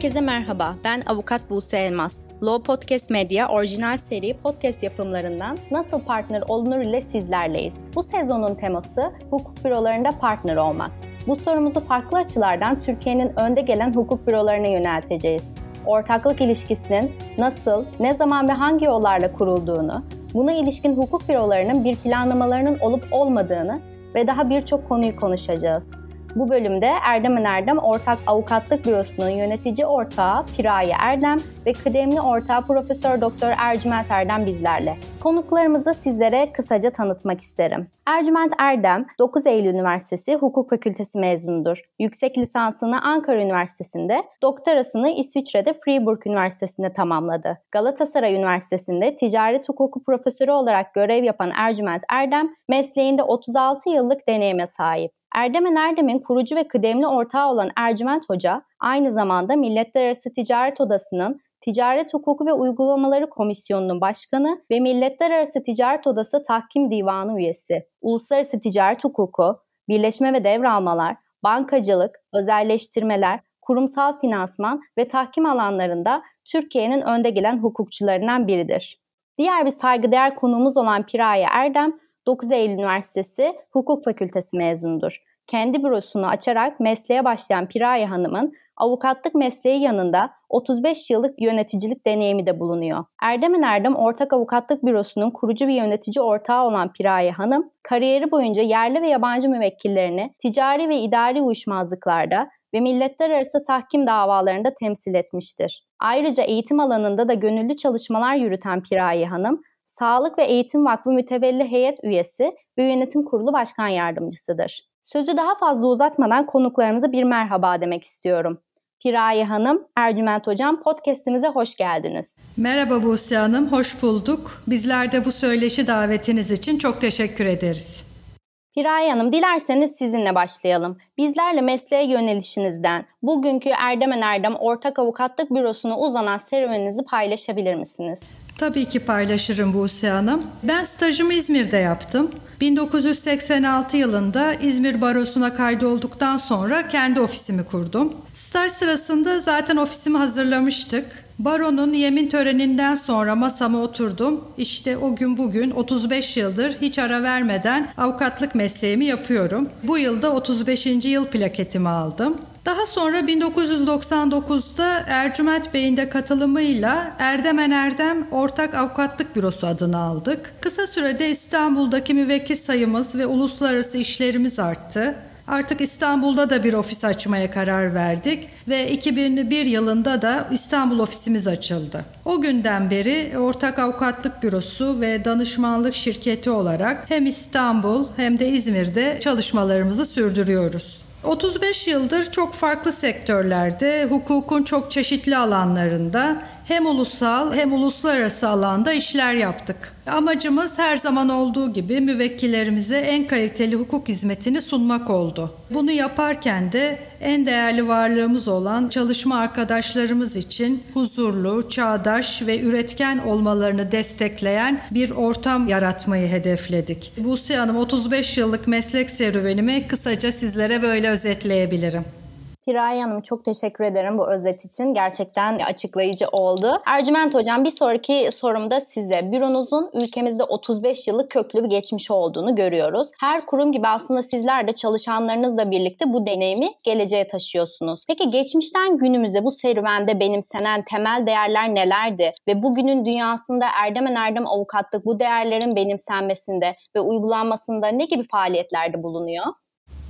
Herkese merhaba, ben Avukat Buse Elmas. Law Podcast Media orijinal seri podcast yapımlarından Nasıl Partner Olunur ile sizlerleyiz. Bu sezonun teması hukuk bürolarında partner olmak. Bu sorumuzu farklı açılardan Türkiye'nin önde gelen hukuk bürolarına yönelteceğiz. Ortaklık ilişkisinin nasıl, ne zaman ve hangi yollarla kurulduğunu, buna ilişkin hukuk bürolarının bir planlamalarının olup olmadığını ve daha birçok konuyu konuşacağız. Bu bölümde Erdem Erdem Ortak Avukatlık Bürosu'nun yönetici ortağı Piraye Erdem ve kıdemli ortağı Profesör Doktor Ercüment Erdem bizlerle. Konuklarımızı sizlere kısaca tanıtmak isterim. Ercüment Erdem, 9 Eylül Üniversitesi Hukuk Fakültesi mezunudur. Yüksek lisansını Ankara Üniversitesi'nde, doktorasını İsviçre'de Freiburg Üniversitesi'nde tamamladı. Galatasaray Üniversitesi'nde ticaret hukuku profesörü olarak görev yapan Ercüment Erdem, mesleğinde 36 yıllık deneyime sahip. Erdemen Erdem'in kurucu ve kıdemli ortağı olan Ercüment Hoca, aynı zamanda Milletler Arası Ticaret Odası'nın Ticaret Hukuku ve Uygulamaları Komisyonu'nun başkanı ve Milletler Arası Ticaret Odası Tahkim Divanı üyesi. Uluslararası ticaret hukuku, birleşme ve devralmalar, bankacılık, özelleştirmeler, kurumsal finansman ve tahkim alanlarında Türkiye'nin önde gelen hukukçularından biridir. Diğer bir saygıdeğer konuğumuz olan Piraye Erdem, 9 Eylül Üniversitesi Hukuk Fakültesi mezunudur. Kendi bürosunu açarak mesleğe başlayan Piraye Hanım'ın avukatlık mesleği yanında 35 yıllık yöneticilik deneyimi de bulunuyor. Erdemen Erdem Ortak Avukatlık Bürosu'nun kurucu bir yönetici ortağı olan Piraye Hanım, kariyeri boyunca yerli ve yabancı müvekkillerini ticari ve idari uyuşmazlıklarda ve milletler arası tahkim davalarında temsil etmiştir. Ayrıca eğitim alanında da gönüllü çalışmalar yürüten Piraye Hanım, Sağlık ve Eğitim Vakfı Mütevelli Heyet Üyesi ve Yönetim Kurulu Başkan Yardımcısıdır. Sözü daha fazla uzatmadan konuklarımıza bir merhaba demek istiyorum. Piraye Hanım, Ercüment Hocam podcastimize hoş geldiniz. Merhaba Buse Hanım, hoş bulduk. Bizler de bu söyleşi davetiniz için çok teşekkür ederiz. Piraye Hanım, dilerseniz sizinle başlayalım. Bizlerle mesleğe yönelişinizden, bugünkü Erdemen Erdem Ortak Avukatlık Bürosu'na uzanan serüveninizi paylaşabilir misiniz? Tabii ki paylaşırım Buse Hanım. Ben stajımı İzmir'de yaptım. 1986 yılında İzmir Barosu'na kaydolduktan sonra kendi ofisimi kurdum. Staj sırasında zaten ofisimi hazırlamıştık. Baronun yemin töreninden sonra masama oturdum. İşte o gün bugün 35 yıldır hiç ara vermeden avukatlık mesleğimi yapıyorum. Bu yılda 35. yıl plaketimi aldım. Daha sonra 1999'da Ercüment Bey'in de katılımıyla Erdemen Erdem Ortak Avukatlık Bürosu adını aldık. Kısa sürede İstanbul'daki müvekkil sayımız ve uluslararası işlerimiz arttı. Artık İstanbul'da da bir ofis açmaya karar verdik ve 2001 yılında da İstanbul ofisimiz açıldı. O günden beri Ortak Avukatlık Bürosu ve Danışmanlık Şirketi olarak hem İstanbul hem de İzmir'de çalışmalarımızı sürdürüyoruz. 35 yıldır çok farklı sektörlerde, hukukun çok çeşitli alanlarında hem ulusal hem uluslararası alanda işler yaptık. Amacımız her zaman olduğu gibi müvekkillerimize en kaliteli hukuk hizmetini sunmak oldu. Bunu yaparken de en değerli varlığımız olan çalışma arkadaşlarımız için huzurlu, çağdaş ve üretken olmalarını destekleyen bir ortam yaratmayı hedefledik. Buse Hanım 35 yıllık meslek serüvenimi kısaca sizlere böyle özetleyebilirim. Piraye Hanım çok teşekkür ederim bu özet için. Gerçekten açıklayıcı oldu. Ercüment Hocam bir sonraki sorumda size. Büronuzun ülkemizde 35 yıllık köklü bir geçmiş olduğunu görüyoruz. Her kurum gibi aslında sizler de çalışanlarınızla birlikte bu deneyimi geleceğe taşıyorsunuz. Peki geçmişten günümüze bu serüvende benimsenen temel değerler nelerdi? Ve bugünün dünyasında Erdemen Erdem avukatlık bu değerlerin benimsenmesinde ve uygulanmasında ne gibi faaliyetlerde bulunuyor?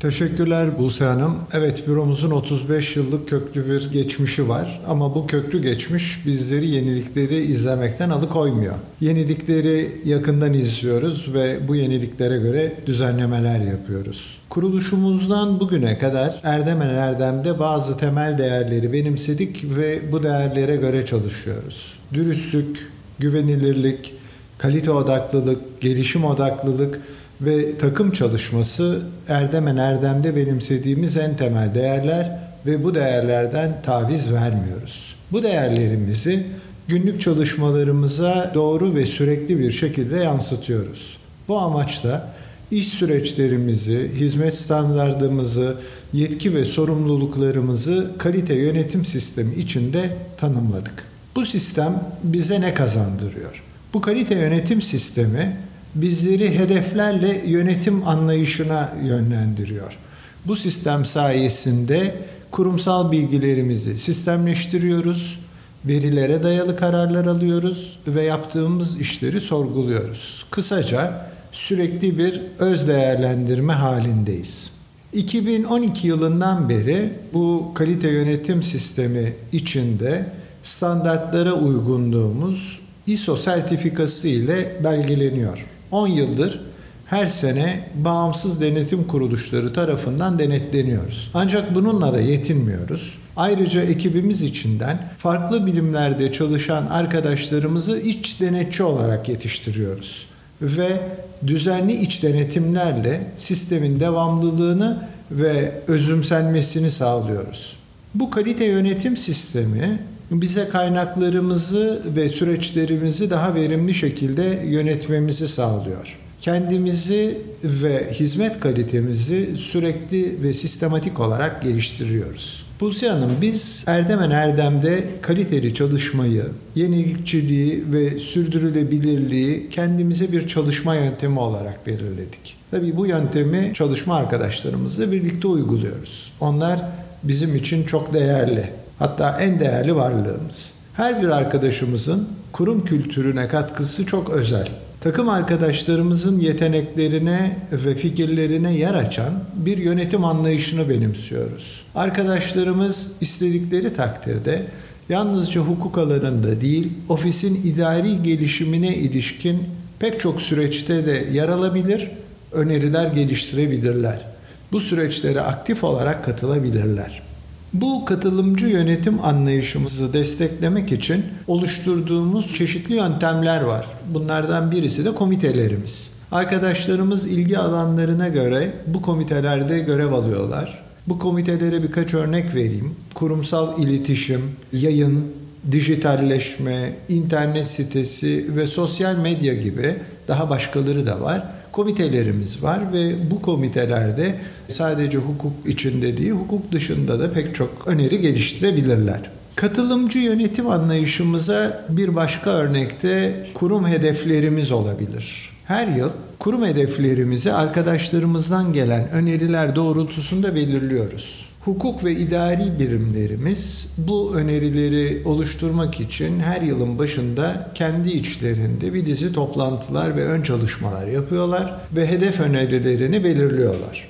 Teşekkürler Buse Hanım. Evet büromuzun 35 yıllık köklü bir geçmişi var ama bu köklü geçmiş bizleri yenilikleri izlemekten alıkoymuyor. Yenilikleri yakından izliyoruz ve bu yeniliklere göre düzenlemeler yapıyoruz. Kuruluşumuzdan bugüne kadar Erdemen Erdem'de bazı temel değerleri benimsedik ve bu değerlere göre çalışıyoruz. Dürüstlük, güvenilirlik, kalite odaklılık, gelişim odaklılık ve takım çalışması Erdemen Erdem'de benimsediğimiz en temel değerler ve bu değerlerden taviz vermiyoruz. Bu değerlerimizi günlük çalışmalarımıza doğru ve sürekli bir şekilde yansıtıyoruz. Bu amaçla iş süreçlerimizi, hizmet standartımızı, yetki ve sorumluluklarımızı kalite yönetim sistemi içinde tanımladık. Bu sistem bize ne kazandırıyor? Bu kalite yönetim sistemi bizleri hedeflerle yönetim anlayışına yönlendiriyor. Bu sistem sayesinde kurumsal bilgilerimizi sistemleştiriyoruz, verilere dayalı kararlar alıyoruz ve yaptığımız işleri sorguluyoruz. Kısaca sürekli bir öz değerlendirme halindeyiz. 2012 yılından beri bu kalite yönetim sistemi içinde standartlara uygunluğumuz ISO sertifikası ile belgeleniyor. 10 yıldır her sene bağımsız denetim kuruluşları tarafından denetleniyoruz. Ancak bununla da yetinmiyoruz. Ayrıca ekibimiz içinden farklı bilimlerde çalışan arkadaşlarımızı iç denetçi olarak yetiştiriyoruz ve düzenli iç denetimlerle sistemin devamlılığını ve özümsenmesini sağlıyoruz. Bu kalite yönetim sistemi bize kaynaklarımızı ve süreçlerimizi daha verimli şekilde yönetmemizi sağlıyor. Kendimizi ve hizmet kalitemizi sürekli ve sistematik olarak geliştiriyoruz. Buse Hanım biz Erdemen Erdem'de kaliteli çalışmayı, yenilikçiliği ve sürdürülebilirliği kendimize bir çalışma yöntemi olarak belirledik. Tabii bu yöntemi çalışma arkadaşlarımızla birlikte uyguluyoruz. Onlar bizim için çok değerli. Hatta en değerli varlığımız. Her bir arkadaşımızın kurum kültürüne katkısı çok özel. Takım arkadaşlarımızın yeteneklerine ve fikirlerine yer açan bir yönetim anlayışını benimsiyoruz. Arkadaşlarımız istedikleri takdirde yalnızca hukuk alanında değil, ofisin idari gelişimine ilişkin pek çok süreçte de yer alabilir, öneriler geliştirebilirler. Bu süreçlere aktif olarak katılabilirler. Bu katılımcı yönetim anlayışımızı desteklemek için oluşturduğumuz çeşitli yöntemler var. Bunlardan birisi de komitelerimiz. Arkadaşlarımız ilgi alanlarına göre bu komitelerde görev alıyorlar. Bu komitelere birkaç örnek vereyim. Kurumsal iletişim, yayın, dijitalleşme, internet sitesi ve sosyal medya gibi daha başkaları da var komitelerimiz var ve bu komitelerde sadece hukuk içinde değil, hukuk dışında da pek çok öneri geliştirebilirler. Katılımcı yönetim anlayışımıza bir başka örnekte kurum hedeflerimiz olabilir. Her yıl kurum hedeflerimizi arkadaşlarımızdan gelen öneriler doğrultusunda belirliyoruz. Hukuk ve idari birimlerimiz bu önerileri oluşturmak için her yılın başında kendi içlerinde bir dizi toplantılar ve ön çalışmalar yapıyorlar ve hedef önerilerini belirliyorlar.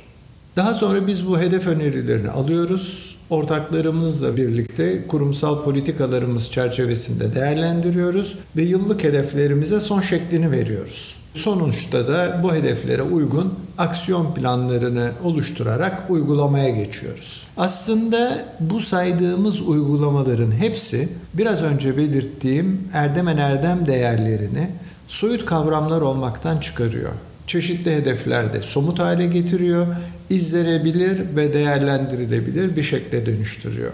Daha sonra biz bu hedef önerilerini alıyoruz. Ortaklarımızla birlikte kurumsal politikalarımız çerçevesinde değerlendiriyoruz ve yıllık hedeflerimize son şeklini veriyoruz. Sonuçta da bu hedeflere uygun aksiyon planlarını oluşturarak uygulamaya geçiyoruz. Aslında bu saydığımız uygulamaların hepsi biraz önce belirttiğim Erdemen Erdem değerlerini soyut kavramlar olmaktan çıkarıyor. Çeşitli hedeflerde somut hale getiriyor, izlenebilir ve değerlendirilebilir bir şekle dönüştürüyor.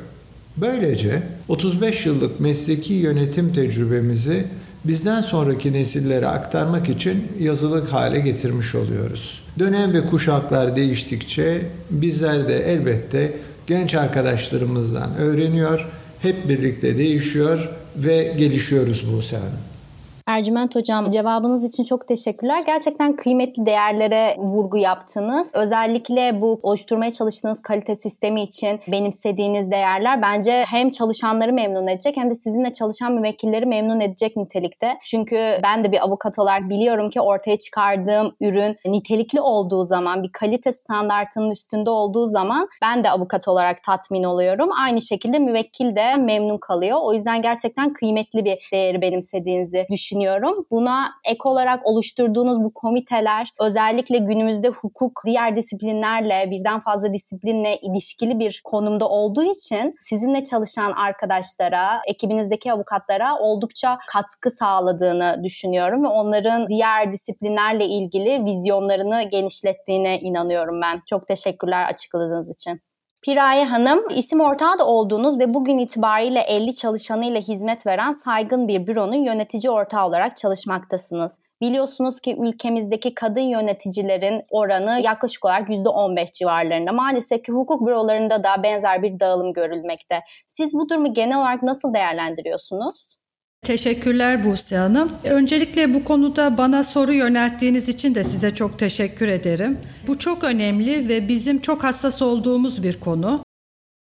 Böylece 35 yıllık mesleki yönetim tecrübemizi bizden sonraki nesillere aktarmak için yazılık hale getirmiş oluyoruz. Dönem ve kuşaklar değiştikçe bizler de elbette genç arkadaşlarımızdan öğreniyor, hep birlikte değişiyor ve gelişiyoruz Buse Hanım. Ercüment Hocam cevabınız için çok teşekkürler. Gerçekten kıymetli değerlere vurgu yaptınız. Özellikle bu oluşturmaya çalıştığınız kalite sistemi için benimsediğiniz değerler bence hem çalışanları memnun edecek hem de sizinle çalışan müvekkilleri memnun edecek nitelikte. Çünkü ben de bir avukat olarak biliyorum ki ortaya çıkardığım ürün nitelikli olduğu zaman, bir kalite standartının üstünde olduğu zaman ben de avukat olarak tatmin oluyorum. Aynı şekilde müvekkil de memnun kalıyor. O yüzden gerçekten kıymetli bir değeri benimsediğinizi düşünüyorum düşünüyorum. Buna ek olarak oluşturduğunuz bu komiteler özellikle günümüzde hukuk diğer disiplinlerle birden fazla disiplinle ilişkili bir konumda olduğu için sizinle çalışan arkadaşlara, ekibinizdeki avukatlara oldukça katkı sağladığını düşünüyorum ve onların diğer disiplinlerle ilgili vizyonlarını genişlettiğine inanıyorum ben. Çok teşekkürler açıkladığınız için. Piraye Hanım, isim ortağı da olduğunuz ve bugün itibariyle 50 çalışanıyla hizmet veren saygın bir büronun yönetici ortağı olarak çalışmaktasınız. Biliyorsunuz ki ülkemizdeki kadın yöneticilerin oranı yaklaşık olarak %15 civarlarında. Maalesef ki hukuk bürolarında da benzer bir dağılım görülmekte. Siz bu durumu genel olarak nasıl değerlendiriyorsunuz? Teşekkürler Buse Hanım. Öncelikle bu konuda bana soru yönelttiğiniz için de size çok teşekkür ederim. Bu çok önemli ve bizim çok hassas olduğumuz bir konu.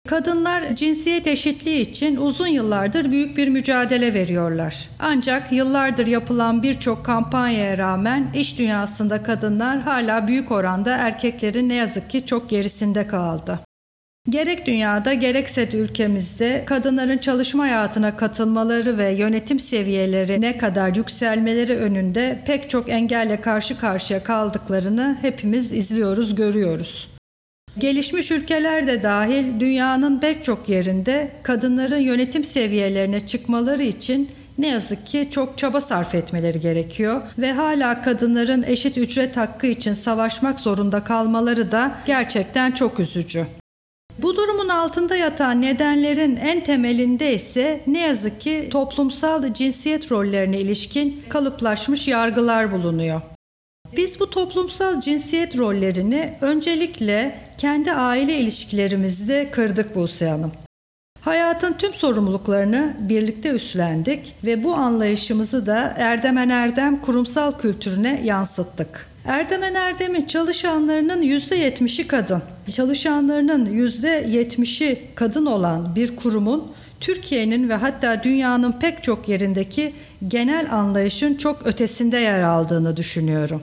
Kadınlar cinsiyet eşitliği için uzun yıllardır büyük bir mücadele veriyorlar. Ancak yıllardır yapılan birçok kampanyaya rağmen iş dünyasında kadınlar hala büyük oranda erkeklerin ne yazık ki çok gerisinde kaldı. Gerek dünyada gerekse de ülkemizde kadınların çalışma hayatına katılmaları ve yönetim seviyeleri ne kadar yükselmeleri önünde pek çok engelle karşı karşıya kaldıklarını hepimiz izliyoruz, görüyoruz. Gelişmiş ülkeler de dahil dünyanın pek çok yerinde kadınların yönetim seviyelerine çıkmaları için ne yazık ki çok çaba sarf etmeleri gerekiyor ve hala kadınların eşit ücret hakkı için savaşmak zorunda kalmaları da gerçekten çok üzücü. Bu durumun altında yatan nedenlerin en temelinde ise ne yazık ki toplumsal cinsiyet rollerine ilişkin kalıplaşmış yargılar bulunuyor. Biz bu toplumsal cinsiyet rollerini öncelikle kendi aile ilişkilerimizde kırdık Buse Hanım. Hayatın tüm sorumluluklarını birlikte üstlendik ve bu anlayışımızı da Erdemen Erdem kurumsal kültürüne yansıttık. Erdemen Erdem'in çalışanlarının %70'i kadın. Çalışanlarının %70'i kadın olan bir kurumun Türkiye'nin ve hatta dünyanın pek çok yerindeki genel anlayışın çok ötesinde yer aldığını düşünüyorum.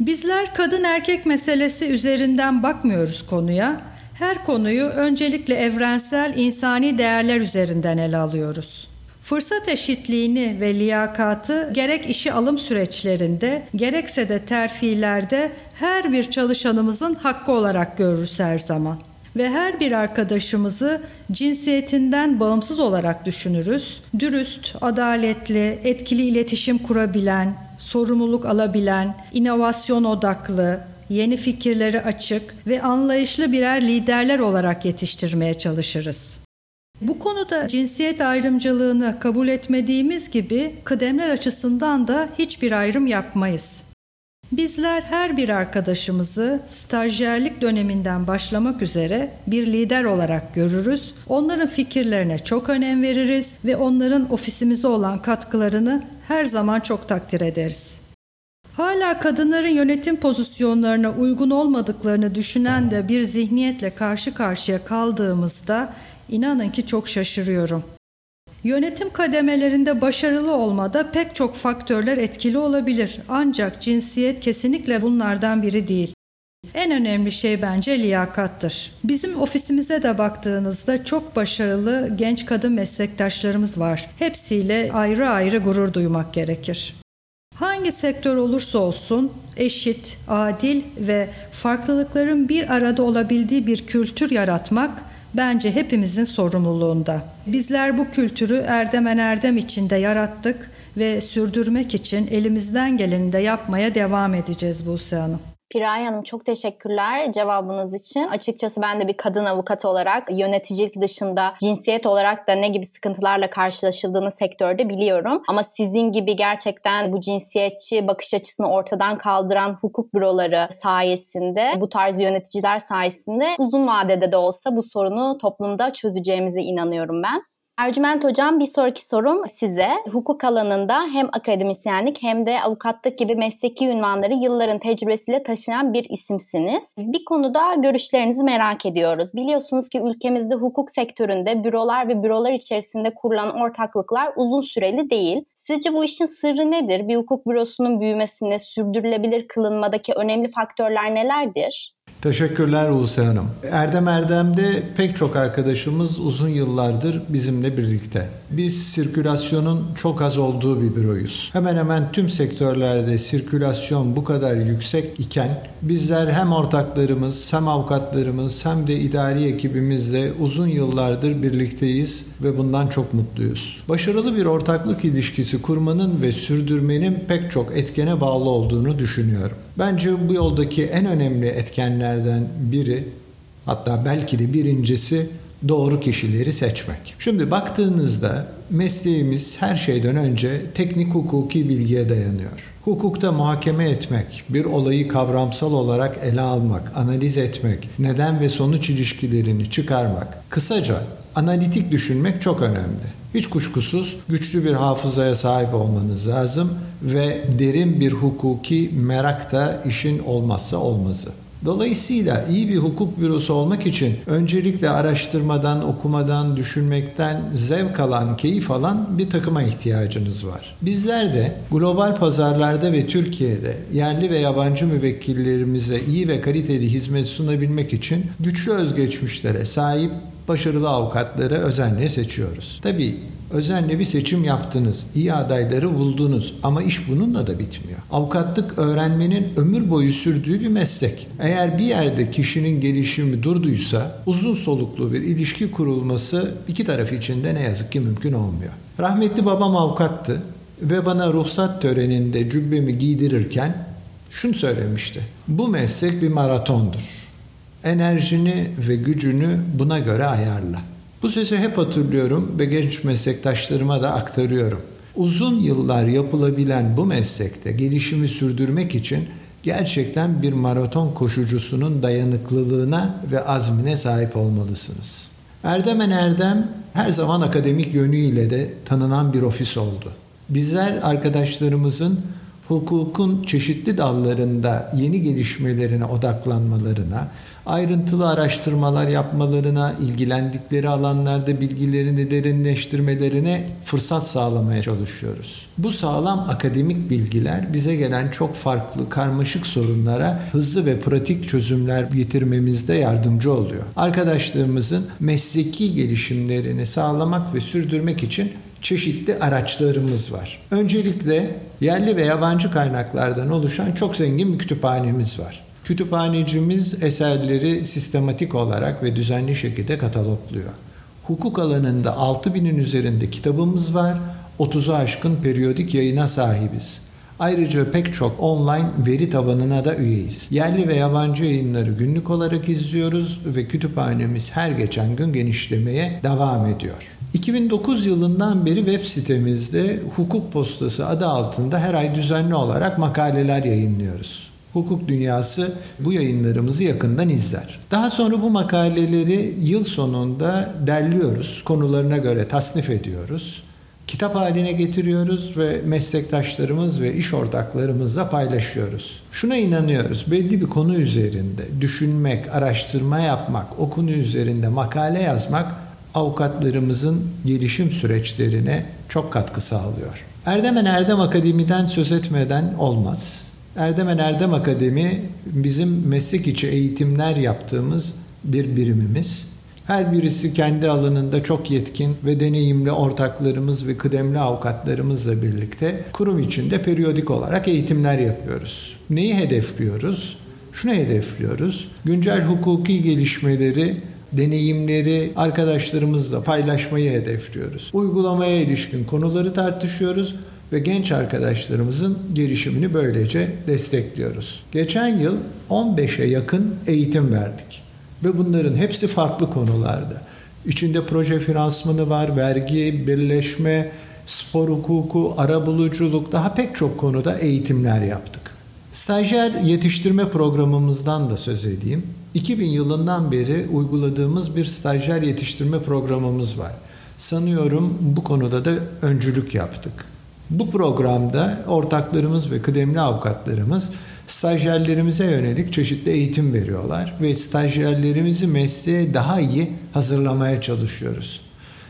Bizler kadın erkek meselesi üzerinden bakmıyoruz konuya. Her konuyu öncelikle evrensel insani değerler üzerinden ele alıyoruz. Fırsat eşitliğini ve liyakatı gerek işi alım süreçlerinde gerekse de terfilerde her bir çalışanımızın hakkı olarak görürüz her zaman. Ve her bir arkadaşımızı cinsiyetinden bağımsız olarak düşünürüz. Dürüst, adaletli, etkili iletişim kurabilen, sorumluluk alabilen, inovasyon odaklı, yeni fikirleri açık ve anlayışlı birer liderler olarak yetiştirmeye çalışırız. Bu konuda cinsiyet ayrımcılığını kabul etmediğimiz gibi kıdemler açısından da hiçbir ayrım yapmayız. Bizler her bir arkadaşımızı stajyerlik döneminden başlamak üzere bir lider olarak görürüz. Onların fikirlerine çok önem veririz ve onların ofisimize olan katkılarını her zaman çok takdir ederiz. Hala kadınların yönetim pozisyonlarına uygun olmadıklarını düşünen de bir zihniyetle karşı karşıya kaldığımızda inanın ki çok şaşırıyorum. Yönetim kademelerinde başarılı olmada pek çok faktörler etkili olabilir ancak cinsiyet kesinlikle bunlardan biri değil. En önemli şey bence liyakattır. Bizim ofisimize de baktığınızda çok başarılı genç kadın meslektaşlarımız var. Hepsiyle ayrı ayrı gurur duymak gerekir. Hangi sektör olursa olsun eşit, adil ve farklılıkların bir arada olabildiği bir kültür yaratmak bence hepimizin sorumluluğunda. Bizler bu kültürü Erdemen Erdem içinde yarattık ve sürdürmek için elimizden geleni de yapmaya devam edeceğiz Buse Hanım. Piray Hanım çok teşekkürler cevabınız için. Açıkçası ben de bir kadın avukat olarak yöneticilik dışında cinsiyet olarak da ne gibi sıkıntılarla karşılaşıldığını sektörde biliyorum. Ama sizin gibi gerçekten bu cinsiyetçi bakış açısını ortadan kaldıran hukuk büroları sayesinde, bu tarz yöneticiler sayesinde uzun vadede de olsa bu sorunu toplumda çözeceğimize inanıyorum ben. Ercüment Hocam bir sonraki sorum size. Hukuk alanında hem akademisyenlik hem de avukatlık gibi mesleki ünvanları yılların tecrübesiyle taşıyan bir isimsiniz. Bir konuda görüşlerinizi merak ediyoruz. Biliyorsunuz ki ülkemizde hukuk sektöründe bürolar ve bürolar içerisinde kurulan ortaklıklar uzun süreli değil. Sizce bu işin sırrı nedir? Bir hukuk bürosunun büyümesine sürdürülebilir kılınmadaki önemli faktörler nelerdir? Teşekkürler Buse Hanım. Erdem Erdem'de pek çok arkadaşımız uzun yıllardır bizimle birlikte. Biz sirkülasyonun çok az olduğu bir büroyuz. Hemen hemen tüm sektörlerde sirkülasyon bu kadar yüksek iken bizler hem ortaklarımız hem avukatlarımız hem de idari ekibimizle uzun yıllardır birlikteyiz ve bundan çok mutluyuz. Başarılı bir ortaklık ilişkisi kurmanın ve sürdürmenin pek çok etkene bağlı olduğunu düşünüyorum. Bence bu yoldaki en önemli etkenlerden biri hatta belki de birincisi doğru kişileri seçmek. Şimdi baktığınızda mesleğimiz her şeyden önce teknik hukuki bilgiye dayanıyor. Hukukta muhakeme etmek, bir olayı kavramsal olarak ele almak, analiz etmek, neden ve sonuç ilişkilerini çıkarmak, kısaca analitik düşünmek çok önemli. Hiç kuşkusuz güçlü bir hafızaya sahip olmanız lazım ve derin bir hukuki merak da işin olmazsa olmazı. Dolayısıyla iyi bir hukuk bürosu olmak için öncelikle araştırmadan, okumadan, düşünmekten zevk alan, keyif alan bir takıma ihtiyacınız var. Bizler de global pazarlarda ve Türkiye'de yerli ve yabancı müvekkillerimize iyi ve kaliteli hizmet sunabilmek için güçlü özgeçmişlere sahip başarılı avukatları özenle seçiyoruz. Tabii özenle bir seçim yaptınız, iyi adayları buldunuz ama iş bununla da bitmiyor. Avukatlık öğrenmenin ömür boyu sürdüğü bir meslek. Eğer bir yerde kişinin gelişimi durduysa uzun soluklu bir ilişki kurulması iki taraf için de ne yazık ki mümkün olmuyor. Rahmetli babam avukattı ve bana ruhsat töreninde cübbemi giydirirken şunu söylemişti. Bu meslek bir maratondur enerjini ve gücünü buna göre ayarla. Bu sözü hep hatırlıyorum ve genç meslektaşlarıma da aktarıyorum. Uzun yıllar yapılabilen bu meslekte gelişimi sürdürmek için gerçekten bir maraton koşucusunun dayanıklılığına ve azmine sahip olmalısınız. Erdemen Erdem her zaman akademik yönüyle de tanınan bir ofis oldu. Bizler arkadaşlarımızın hukukun çeşitli dallarında yeni gelişmelerine odaklanmalarına, ayrıntılı araştırmalar yapmalarına, ilgilendikleri alanlarda bilgilerini derinleştirmelerine fırsat sağlamaya çalışıyoruz. Bu sağlam akademik bilgiler bize gelen çok farklı karmaşık sorunlara hızlı ve pratik çözümler getirmemizde yardımcı oluyor. Arkadaşlarımızın mesleki gelişimlerini sağlamak ve sürdürmek için çeşitli araçlarımız var. Öncelikle yerli ve yabancı kaynaklardan oluşan çok zengin bir kütüphanemiz var. Kütüphanecimiz eserleri sistematik olarak ve düzenli şekilde katalogluyor. Hukuk alanında 6000'in üzerinde kitabımız var, 30'u aşkın periyodik yayına sahibiz. Ayrıca pek çok online veri tabanına da üyeyiz. Yerli ve yabancı yayınları günlük olarak izliyoruz ve kütüphanemiz her geçen gün genişlemeye devam ediyor. 2009 yılından beri web sitemizde Hukuk Postası adı altında her ay düzenli olarak makaleler yayınlıyoruz. Hukuk dünyası bu yayınlarımızı yakından izler. Daha sonra bu makaleleri yıl sonunda derliyoruz, konularına göre tasnif ediyoruz. Kitap haline getiriyoruz ve meslektaşlarımız ve iş ortaklarımızla paylaşıyoruz. Şuna inanıyoruz, belli bir konu üzerinde düşünmek, araştırma yapmak, o konu üzerinde makale yazmak avukatlarımızın gelişim süreçlerine çok katkı sağlıyor. Erdemen Erdem Akademi'den söz etmeden olmaz. Erdemen Erdem Akademi bizim meslek içi eğitimler yaptığımız bir birimimiz. Her birisi kendi alanında çok yetkin ve deneyimli ortaklarımız ve kıdemli avukatlarımızla birlikte kurum içinde periyodik olarak eğitimler yapıyoruz. Neyi hedefliyoruz? Şunu hedefliyoruz. Güncel hukuki gelişmeleri deneyimleri arkadaşlarımızla paylaşmayı hedefliyoruz. Uygulamaya ilişkin konuları tartışıyoruz ve genç arkadaşlarımızın gelişimini böylece destekliyoruz. Geçen yıl 15'e yakın eğitim verdik ve bunların hepsi farklı konularda. İçinde proje finansmanı var, vergi, birleşme, spor hukuku, arabuluculuk daha pek çok konuda eğitimler yaptık. Stajyer yetiştirme programımızdan da söz edeyim. 2000 yılından beri uyguladığımız bir stajyer yetiştirme programımız var. Sanıyorum bu konuda da öncülük yaptık. Bu programda ortaklarımız ve kıdemli avukatlarımız stajyerlerimize yönelik çeşitli eğitim veriyorlar ve stajyerlerimizi mesleğe daha iyi hazırlamaya çalışıyoruz.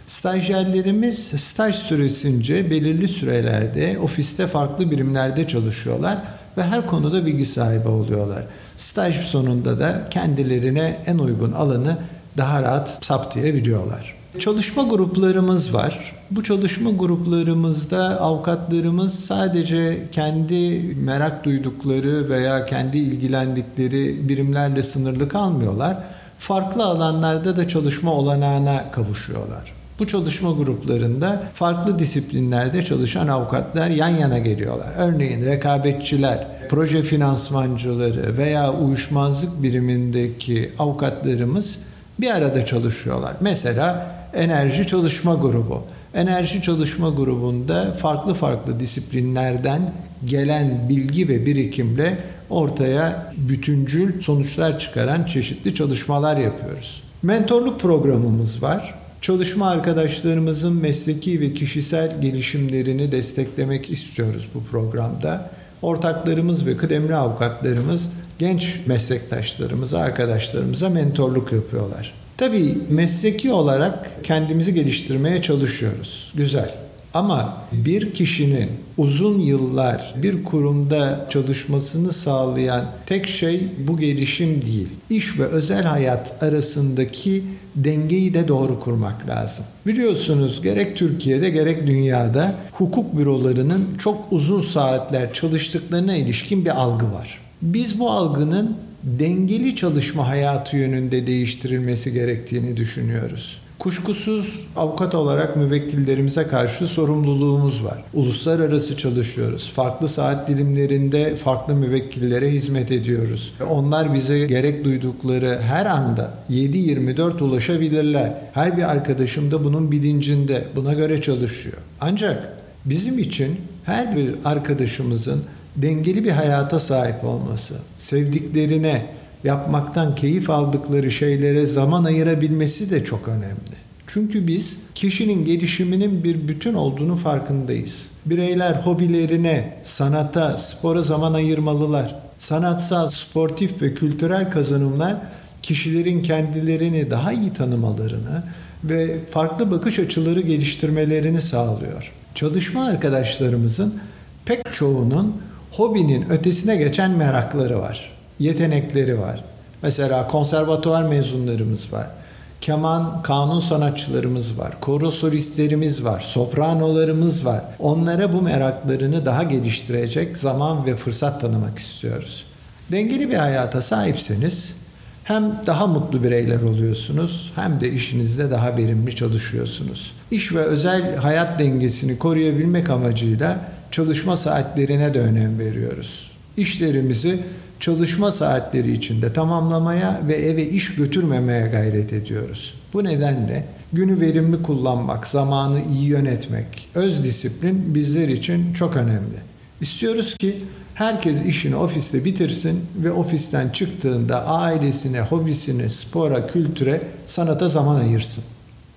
Stajyerlerimiz staj süresince belirli sürelerde ofiste farklı birimlerde çalışıyorlar ve her konuda bilgi sahibi oluyorlar. Staj sonunda da kendilerine en uygun alanı daha rahat saptayabiliyorlar. Çalışma gruplarımız var. Bu çalışma gruplarımızda avukatlarımız sadece kendi merak duydukları veya kendi ilgilendikleri birimlerle sınırlı kalmıyorlar. Farklı alanlarda da çalışma olanağına kavuşuyorlar. Bu çalışma gruplarında farklı disiplinlerde çalışan avukatlar yan yana geliyorlar. Örneğin rekabetçiler, proje finansmancıları veya uyuşmazlık birimindeki avukatlarımız bir arada çalışıyorlar. Mesela enerji çalışma grubu. Enerji çalışma grubunda farklı farklı disiplinlerden gelen bilgi ve birikimle ortaya bütüncül sonuçlar çıkaran çeşitli çalışmalar yapıyoruz. Mentorluk programımız var. Çalışma arkadaşlarımızın mesleki ve kişisel gelişimlerini desteklemek istiyoruz bu programda. Ortaklarımız ve kıdemli avukatlarımız genç meslektaşlarımıza, arkadaşlarımıza mentorluk yapıyorlar. Tabii mesleki olarak kendimizi geliştirmeye çalışıyoruz. Güzel. Ama bir kişinin uzun yıllar bir kurumda çalışmasını sağlayan tek şey bu gelişim değil. İş ve özel hayat arasındaki dengeyi de doğru kurmak lazım. Biliyorsunuz gerek Türkiye'de gerek dünyada hukuk bürolarının çok uzun saatler çalıştıklarına ilişkin bir algı var. Biz bu algının dengeli çalışma hayatı yönünde değiştirilmesi gerektiğini düşünüyoruz. Kuşkusuz avukat olarak müvekkillerimize karşı sorumluluğumuz var. Uluslararası çalışıyoruz. Farklı saat dilimlerinde farklı müvekkillere hizmet ediyoruz. Onlar bize gerek duydukları her anda 7-24 ulaşabilirler. Her bir arkadaşım da bunun bilincinde. Buna göre çalışıyor. Ancak bizim için her bir arkadaşımızın dengeli bir hayata sahip olması, sevdiklerine, yapmaktan keyif aldıkları şeylere zaman ayırabilmesi de çok önemli. Çünkü biz kişinin gelişiminin bir bütün olduğunu farkındayız. Bireyler hobilerine, sanata, spora zaman ayırmalılar. Sanatsal, sportif ve kültürel kazanımlar kişilerin kendilerini daha iyi tanımalarını ve farklı bakış açıları geliştirmelerini sağlıyor. Çalışma arkadaşlarımızın pek çoğunun hobinin ötesine geçen merakları var yetenekleri var. Mesela konservatuvar mezunlarımız var. Keman, kanun sanatçılarımız var. Koro solistlerimiz var. Sopranolarımız var. Onlara bu meraklarını daha geliştirecek zaman ve fırsat tanımak istiyoruz. Dengeli bir hayata sahipseniz hem daha mutlu bireyler oluyorsunuz hem de işinizde daha verimli çalışıyorsunuz. İş ve özel hayat dengesini koruyabilmek amacıyla çalışma saatlerine de önem veriyoruz. İşlerimizi çalışma saatleri içinde tamamlamaya ve eve iş götürmemeye gayret ediyoruz. Bu nedenle günü verimli kullanmak, zamanı iyi yönetmek, öz disiplin bizler için çok önemli. İstiyoruz ki herkes işini ofiste bitirsin ve ofisten çıktığında ailesine, hobisine, spora, kültüre, sanata zaman ayırsın.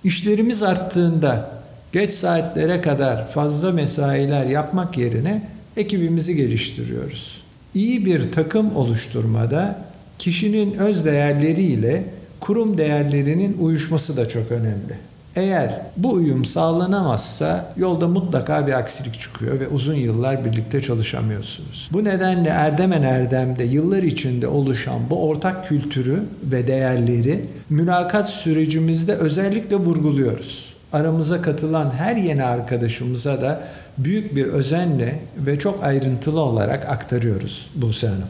İşlerimiz arttığında geç saatlere kadar fazla mesailer yapmak yerine ekibimizi geliştiriyoruz iyi bir takım oluşturmada kişinin öz değerleriyle kurum değerlerinin uyuşması da çok önemli. Eğer bu uyum sağlanamazsa yolda mutlaka bir aksilik çıkıyor ve uzun yıllar birlikte çalışamıyorsunuz. Bu nedenle Erdemen Erdem'de yıllar içinde oluşan bu ortak kültürü ve değerleri mülakat sürecimizde özellikle vurguluyoruz. Aramıza katılan her yeni arkadaşımıza da büyük bir özenle ve çok ayrıntılı olarak aktarıyoruz Buse Hanım.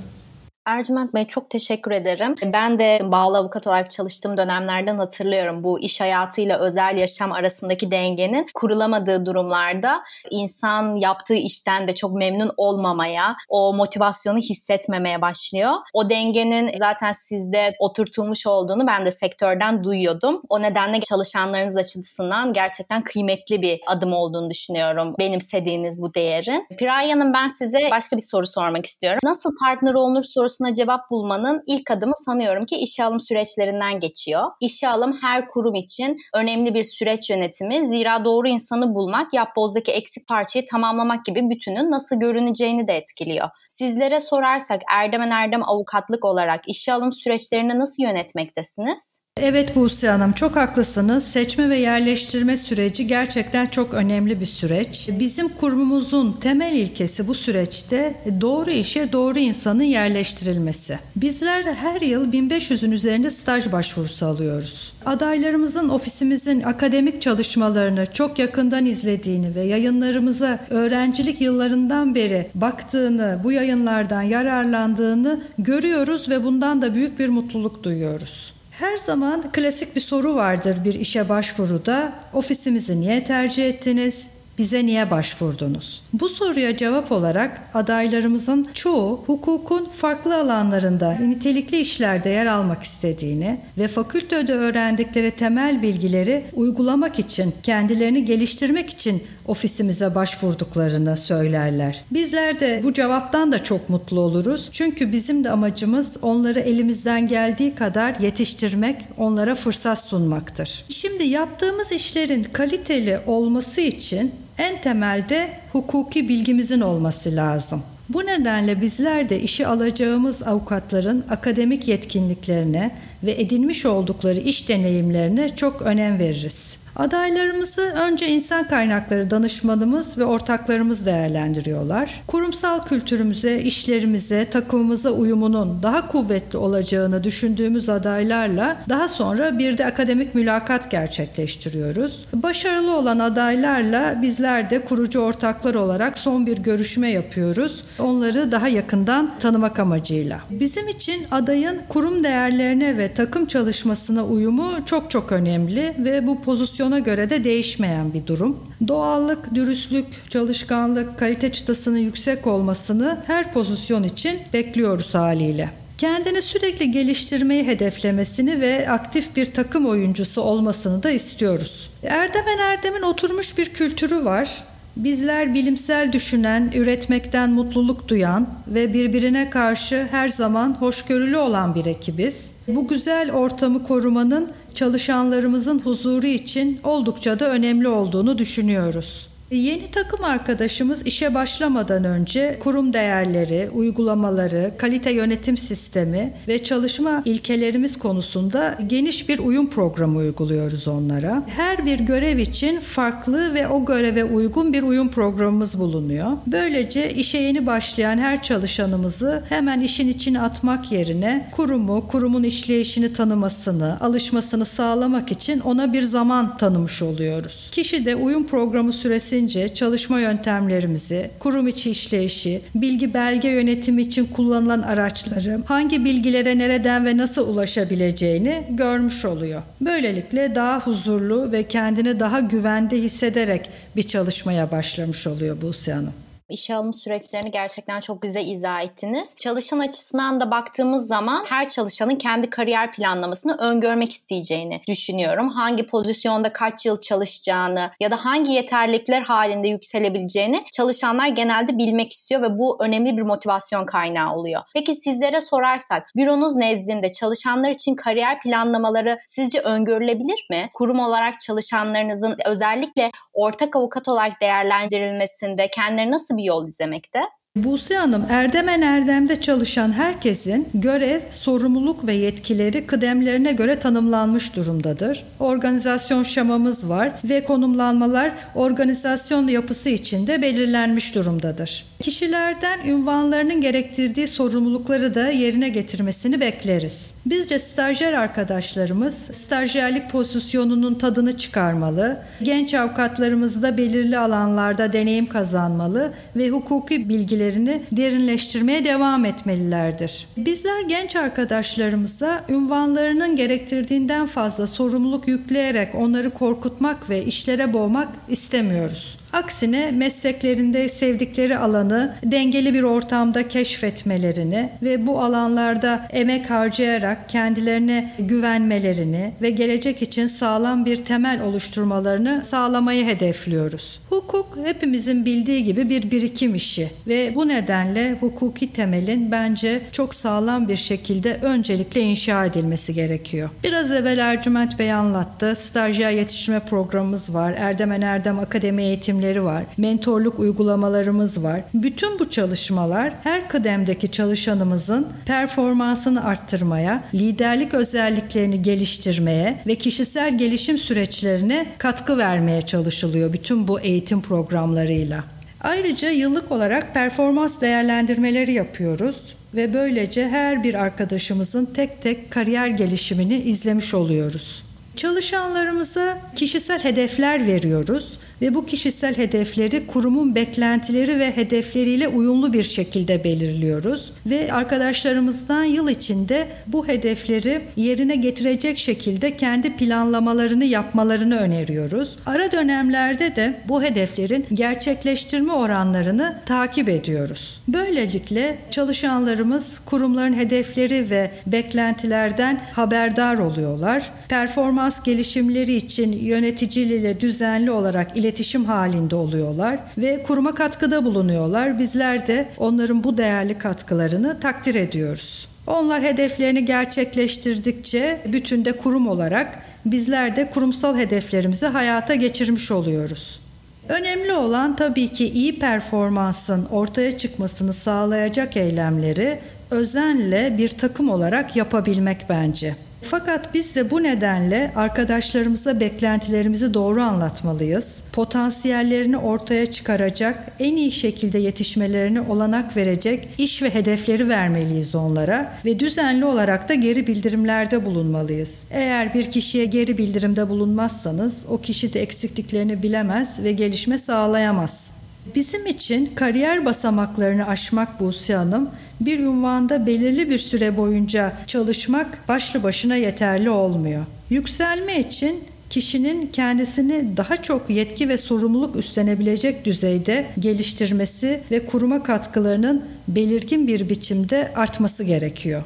Ercüment Bey çok teşekkür ederim. Ben de bağlı avukat olarak çalıştığım dönemlerden hatırlıyorum bu iş hayatıyla özel yaşam arasındaki dengenin kurulamadığı durumlarda insan yaptığı işten de çok memnun olmamaya, o motivasyonu hissetmemeye başlıyor. O dengenin zaten sizde oturtulmuş olduğunu ben de sektörden duyuyordum. O nedenle çalışanlarınız açısından gerçekten kıymetli bir adım olduğunu düşünüyorum benimsediğiniz bu değerin. Piray Hanım ben size başka bir soru sormak istiyorum. Nasıl partner olunur sorusu sorusuna cevap bulmanın ilk adımı sanıyorum ki işe alım süreçlerinden geçiyor. İşe alım her kurum için önemli bir süreç yönetimi. Zira doğru insanı bulmak, yapbozdaki eksik parçayı tamamlamak gibi bütünün nasıl görüneceğini de etkiliyor. Sizlere sorarsak Erdem Erdem avukatlık olarak işe alım süreçlerini nasıl yönetmektesiniz? Evet Buse Hanım çok haklısınız. Seçme ve yerleştirme süreci gerçekten çok önemli bir süreç. Bizim kurumumuzun temel ilkesi bu süreçte doğru işe doğru insanın yerleştirilmesi. Bizler her yıl 1500'ün üzerinde staj başvurusu alıyoruz. Adaylarımızın ofisimizin akademik çalışmalarını çok yakından izlediğini ve yayınlarımıza öğrencilik yıllarından beri baktığını, bu yayınlardan yararlandığını görüyoruz ve bundan da büyük bir mutluluk duyuyoruz. Her zaman klasik bir soru vardır bir işe başvuruda. Ofisimizi niye tercih ettiniz? Bize niye başvurdunuz? Bu soruya cevap olarak adaylarımızın çoğu hukukun farklı alanlarında nitelikli işlerde yer almak istediğini ve fakültede öğrendikleri temel bilgileri uygulamak için, kendilerini geliştirmek için ofisimize başvurduklarını söylerler. Bizler de bu cevaptan da çok mutlu oluruz. Çünkü bizim de amacımız onları elimizden geldiği kadar yetiştirmek, onlara fırsat sunmaktır. Şimdi yaptığımız işlerin kaliteli olması için en temelde hukuki bilgimizin olması lazım. Bu nedenle bizler de işi alacağımız avukatların akademik yetkinliklerine ve edinmiş oldukları iş deneyimlerine çok önem veririz. Adaylarımızı önce insan kaynakları danışmanımız ve ortaklarımız değerlendiriyorlar. Kurumsal kültürümüze, işlerimize, takımımıza uyumunun daha kuvvetli olacağını düşündüğümüz adaylarla daha sonra bir de akademik mülakat gerçekleştiriyoruz. Başarılı olan adaylarla bizler de kurucu ortaklar olarak son bir görüşme yapıyoruz. Onları daha yakından tanımak amacıyla. Bizim için adayın kurum değerlerine ve takım çalışmasına uyumu çok çok önemli ve bu pozisyon pozisyona göre de değişmeyen bir durum. Doğallık, dürüstlük, çalışkanlık, kalite çıtasının yüksek olmasını her pozisyon için bekliyoruz haliyle kendini sürekli geliştirmeyi hedeflemesini ve aktif bir takım oyuncusu olmasını da istiyoruz. Erdemen Erdem'in oturmuş bir kültürü var. Bizler bilimsel düşünen, üretmekten mutluluk duyan ve birbirine karşı her zaman hoşgörülü olan bir ekibiz. Bu güzel ortamı korumanın çalışanlarımızın huzuru için oldukça da önemli olduğunu düşünüyoruz. Yeni takım arkadaşımız işe başlamadan önce kurum değerleri, uygulamaları, kalite yönetim sistemi ve çalışma ilkelerimiz konusunda geniş bir uyum programı uyguluyoruz onlara. Her bir görev için farklı ve o göreve uygun bir uyum programımız bulunuyor. Böylece işe yeni başlayan her çalışanımızı hemen işin içine atmak yerine kurumu, kurumun işleyişini tanımasını, alışmasını sağlamak için ona bir zaman tanımış oluyoruz. Kişi de uyum programı süresince süresince çalışma yöntemlerimizi, kurum içi işleyişi, bilgi belge yönetimi için kullanılan araçları, hangi bilgilere nereden ve nasıl ulaşabileceğini görmüş oluyor. Böylelikle daha huzurlu ve kendini daha güvende hissederek bir çalışmaya başlamış oluyor Buse Hanım. İşe alım süreçlerini gerçekten çok güzel izah ettiniz. Çalışan açısından da baktığımız zaman her çalışanın kendi kariyer planlamasını öngörmek isteyeceğini düşünüyorum. Hangi pozisyonda kaç yıl çalışacağını ya da hangi yeterlilikler halinde yükselebileceğini çalışanlar genelde bilmek istiyor ve bu önemli bir motivasyon kaynağı oluyor. Peki sizlere sorarsak büronuz nezdinde çalışanlar için kariyer planlamaları sizce öngörülebilir mi? Kurum olarak çalışanlarınızın özellikle ortak avukat olarak değerlendirilmesinde kendileri nasıl nasıl bir yol izlemekte? Buse Hanım, Erdemen Erdem'de çalışan herkesin görev, sorumluluk ve yetkileri kıdemlerine göre tanımlanmış durumdadır. Organizasyon şemamız var ve konumlanmalar organizasyon yapısı içinde belirlenmiş durumdadır. Kişilerden ünvanlarının gerektirdiği sorumlulukları da yerine getirmesini bekleriz. Bizce stajyer arkadaşlarımız stajyerlik pozisyonunun tadını çıkarmalı, genç avukatlarımız da belirli alanlarda deneyim kazanmalı ve hukuki bilgilerini derinleştirmeye devam etmelilerdir. Bizler genç arkadaşlarımıza ünvanlarının gerektirdiğinden fazla sorumluluk yükleyerek onları korkutmak ve işlere boğmak istemiyoruz. Aksine mesleklerinde sevdikleri alanı dengeli bir ortamda keşfetmelerini ve bu alanlarda emek harcayarak kendilerine güvenmelerini ve gelecek için sağlam bir temel oluşturmalarını sağlamayı hedefliyoruz. Hukuk hepimizin bildiği gibi bir birikim işi ve bu nedenle hukuki temelin bence çok sağlam bir şekilde öncelikle inşa edilmesi gerekiyor. Biraz evvel Ercüment Bey anlattı. Stajyer yetiştirme programımız var. Erdemen Erdem Akademi eğitimleri eğitimleri var, mentorluk uygulamalarımız var. Bütün bu çalışmalar her kıdemdeki çalışanımızın performansını arttırmaya, liderlik özelliklerini geliştirmeye ve kişisel gelişim süreçlerine katkı vermeye çalışılıyor bütün bu eğitim programlarıyla. Ayrıca yıllık olarak performans değerlendirmeleri yapıyoruz ve böylece her bir arkadaşımızın tek tek kariyer gelişimini izlemiş oluyoruz. Çalışanlarımıza kişisel hedefler veriyoruz ve bu kişisel hedefleri kurumun beklentileri ve hedefleriyle uyumlu bir şekilde belirliyoruz ve arkadaşlarımızdan yıl içinde bu hedefleri yerine getirecek şekilde kendi planlamalarını yapmalarını öneriyoruz. Ara dönemlerde de bu hedeflerin gerçekleştirme oranlarını takip ediyoruz. Böylelikle çalışanlarımız kurumların hedefleri ve beklentilerden haberdar oluyorlar. Performans gelişimleri için yöneticiliğiyle düzenli olarak iletişim halinde oluyorlar ve kuruma katkıda bulunuyorlar. Bizler de onların bu değerli katkılarını takdir ediyoruz. Onlar hedeflerini gerçekleştirdikçe bütünde kurum olarak bizler de kurumsal hedeflerimizi hayata geçirmiş oluyoruz. Önemli olan tabii ki iyi performansın ortaya çıkmasını sağlayacak eylemleri özenle bir takım olarak yapabilmek bence. Fakat biz de bu nedenle arkadaşlarımıza beklentilerimizi doğru anlatmalıyız. Potansiyellerini ortaya çıkaracak, en iyi şekilde yetişmelerine olanak verecek iş ve hedefleri vermeliyiz onlara ve düzenli olarak da geri bildirimlerde bulunmalıyız. Eğer bir kişiye geri bildirimde bulunmazsanız o kişi de eksikliklerini bilemez ve gelişme sağlayamaz. Bizim için kariyer basamaklarını aşmak Buse Hanım bir ünvanda belirli bir süre boyunca çalışmak başlı başına yeterli olmuyor. Yükselme için kişinin kendisini daha çok yetki ve sorumluluk üstlenebilecek düzeyde geliştirmesi ve kuruma katkılarının belirgin bir biçimde artması gerekiyor.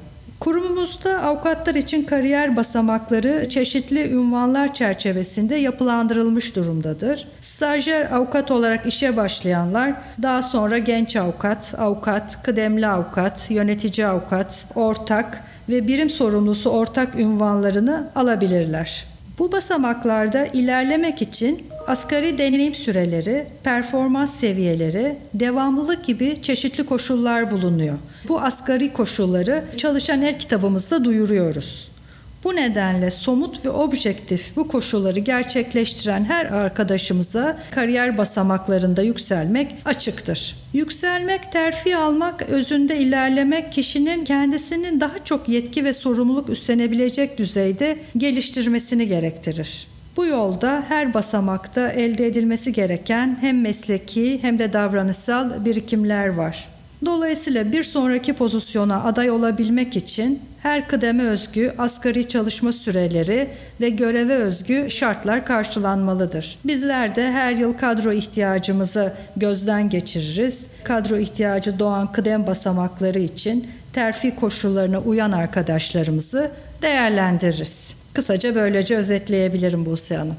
Kurumumuzda avukatlar için kariyer basamakları çeşitli ünvanlar çerçevesinde yapılandırılmış durumdadır. Stajyer avukat olarak işe başlayanlar daha sonra genç avukat, avukat, kıdemli avukat, yönetici avukat, ortak ve birim sorumlusu ortak ünvanlarını alabilirler. Bu basamaklarda ilerlemek için asgari deneyim süreleri, performans seviyeleri, devamlılık gibi çeşitli koşullar bulunuyor. Bu asgari koşulları çalışan her kitabımızda duyuruyoruz. Bu nedenle somut ve objektif bu koşulları gerçekleştiren her arkadaşımıza kariyer basamaklarında yükselmek açıktır. Yükselmek, terfi almak, özünde ilerlemek kişinin kendisinin daha çok yetki ve sorumluluk üstlenebilecek düzeyde geliştirmesini gerektirir. Bu yolda her basamakta elde edilmesi gereken hem mesleki hem de davranışsal birikimler var. Dolayısıyla bir sonraki pozisyona aday olabilmek için her kıdeme özgü asgari çalışma süreleri ve göreve özgü şartlar karşılanmalıdır. Bizler de her yıl kadro ihtiyacımızı gözden geçiririz. Kadro ihtiyacı doğan kıdem basamakları için terfi koşullarına uyan arkadaşlarımızı değerlendiririz. Kısaca böylece özetleyebilirim Buse Hanım.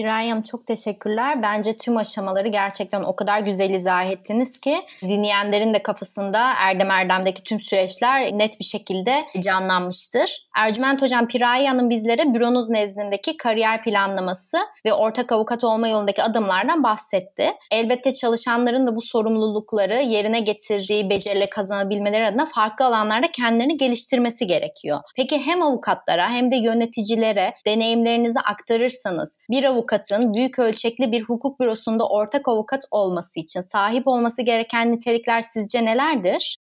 Firaye çok teşekkürler. Bence tüm aşamaları gerçekten o kadar güzel izah ettiniz ki dinleyenlerin de kafasında Erdem Erdem'deki tüm süreçler net bir şekilde canlanmıştır. Ercüment Hocam Piraye Hanım bizlere büronuz nezdindeki kariyer planlaması ve ortak avukat olma yolundaki adımlardan bahsetti. Elbette çalışanların da bu sorumlulukları yerine getirdiği becerileri kazanabilmeleri adına farklı alanlarda kendilerini geliştirmesi gerekiyor. Peki hem avukatlara hem de yöneticilere deneyimlerinizi aktarırsanız bir avukat avukatın büyük ölçekli bir hukuk bürosunda ortak avukat olması için sahip olması gereken nitelikler sizce nelerdir?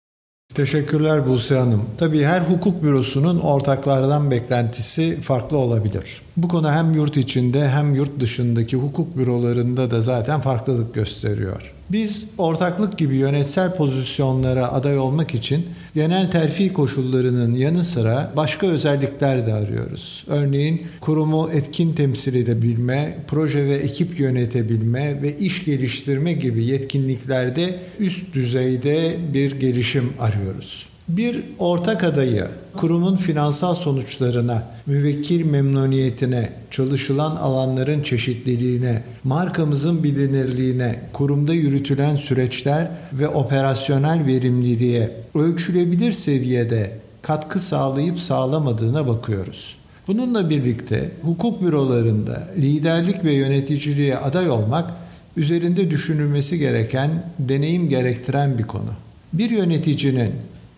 Teşekkürler Buse Hanım. Tabii her hukuk bürosunun ortaklardan beklentisi farklı olabilir. Bu konu hem yurt içinde hem yurt dışındaki hukuk bürolarında da zaten farklılık gösteriyor. Biz ortaklık gibi yönetsel pozisyonlara aday olmak için genel terfi koşullarının yanı sıra başka özellikler de arıyoruz. Örneğin kurumu etkin temsil edebilme, proje ve ekip yönetebilme ve iş geliştirme gibi yetkinliklerde üst düzeyde bir gelişim arıyoruz. Bir ortak adayı kurumun finansal sonuçlarına, müvekkil memnuniyetine, çalışılan alanların çeşitliliğine, markamızın bilinirliğine, kurumda yürütülen süreçler ve operasyonel verimliliğe ölçülebilir seviyede katkı sağlayıp sağlamadığına bakıyoruz. Bununla birlikte hukuk bürolarında liderlik ve yöneticiliğe aday olmak üzerinde düşünülmesi gereken, deneyim gerektiren bir konu. Bir yöneticinin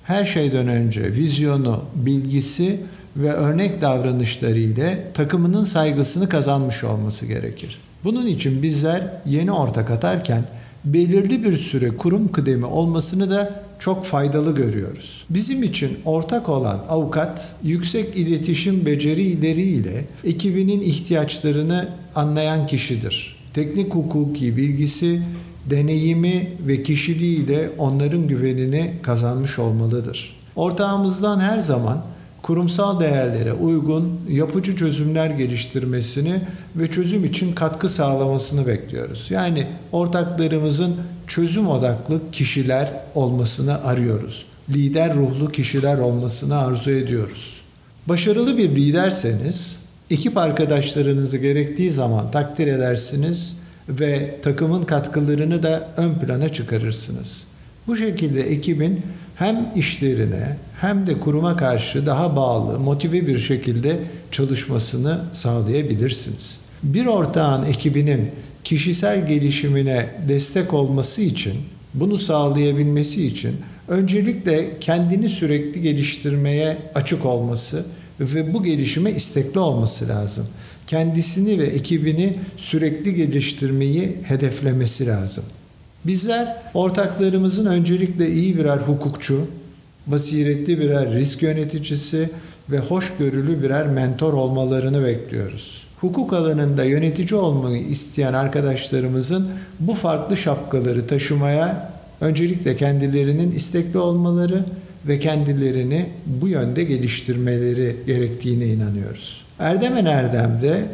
her şeyden önce vizyonu, bilgisi ve örnek davranışları ile takımının saygısını kazanmış olması gerekir. Bunun için bizler yeni ortak atarken belirli bir süre kurum kıdemi olmasını da çok faydalı görüyoruz. Bizim için ortak olan avukat yüksek iletişim becerileriyle ekibinin ihtiyaçlarını anlayan kişidir. teknik hukuki bilgisi, deneyimi ve kişiliğiyle onların güvenini kazanmış olmalıdır. Ortağımızdan her zaman kurumsal değerlere uygun yapıcı çözümler geliştirmesini ve çözüm için katkı sağlamasını bekliyoruz. Yani ortaklarımızın çözüm odaklı kişiler olmasını arıyoruz. Lider ruhlu kişiler olmasını arzu ediyoruz. Başarılı bir liderseniz ekip arkadaşlarınızı gerektiği zaman takdir edersiniz ve takımın katkılarını da ön plana çıkarırsınız. Bu şekilde ekibin hem işlerine hem de kuruma karşı daha bağlı, motive bir şekilde çalışmasını sağlayabilirsiniz. Bir ortağın ekibinin kişisel gelişimine destek olması için, bunu sağlayabilmesi için öncelikle kendini sürekli geliştirmeye açık olması ve bu gelişime istekli olması lazım. Kendisini ve ekibini sürekli geliştirmeyi hedeflemesi lazım. Bizler ortaklarımızın öncelikle iyi birer hukukçu, basiretli birer risk yöneticisi ve hoşgörülü birer mentor olmalarını bekliyoruz. Hukuk alanında yönetici olmayı isteyen arkadaşlarımızın bu farklı şapkaları taşımaya öncelikle kendilerinin istekli olmaları ve kendilerini bu yönde geliştirmeleri gerektiğine inanıyoruz. Erdemen Erdem'de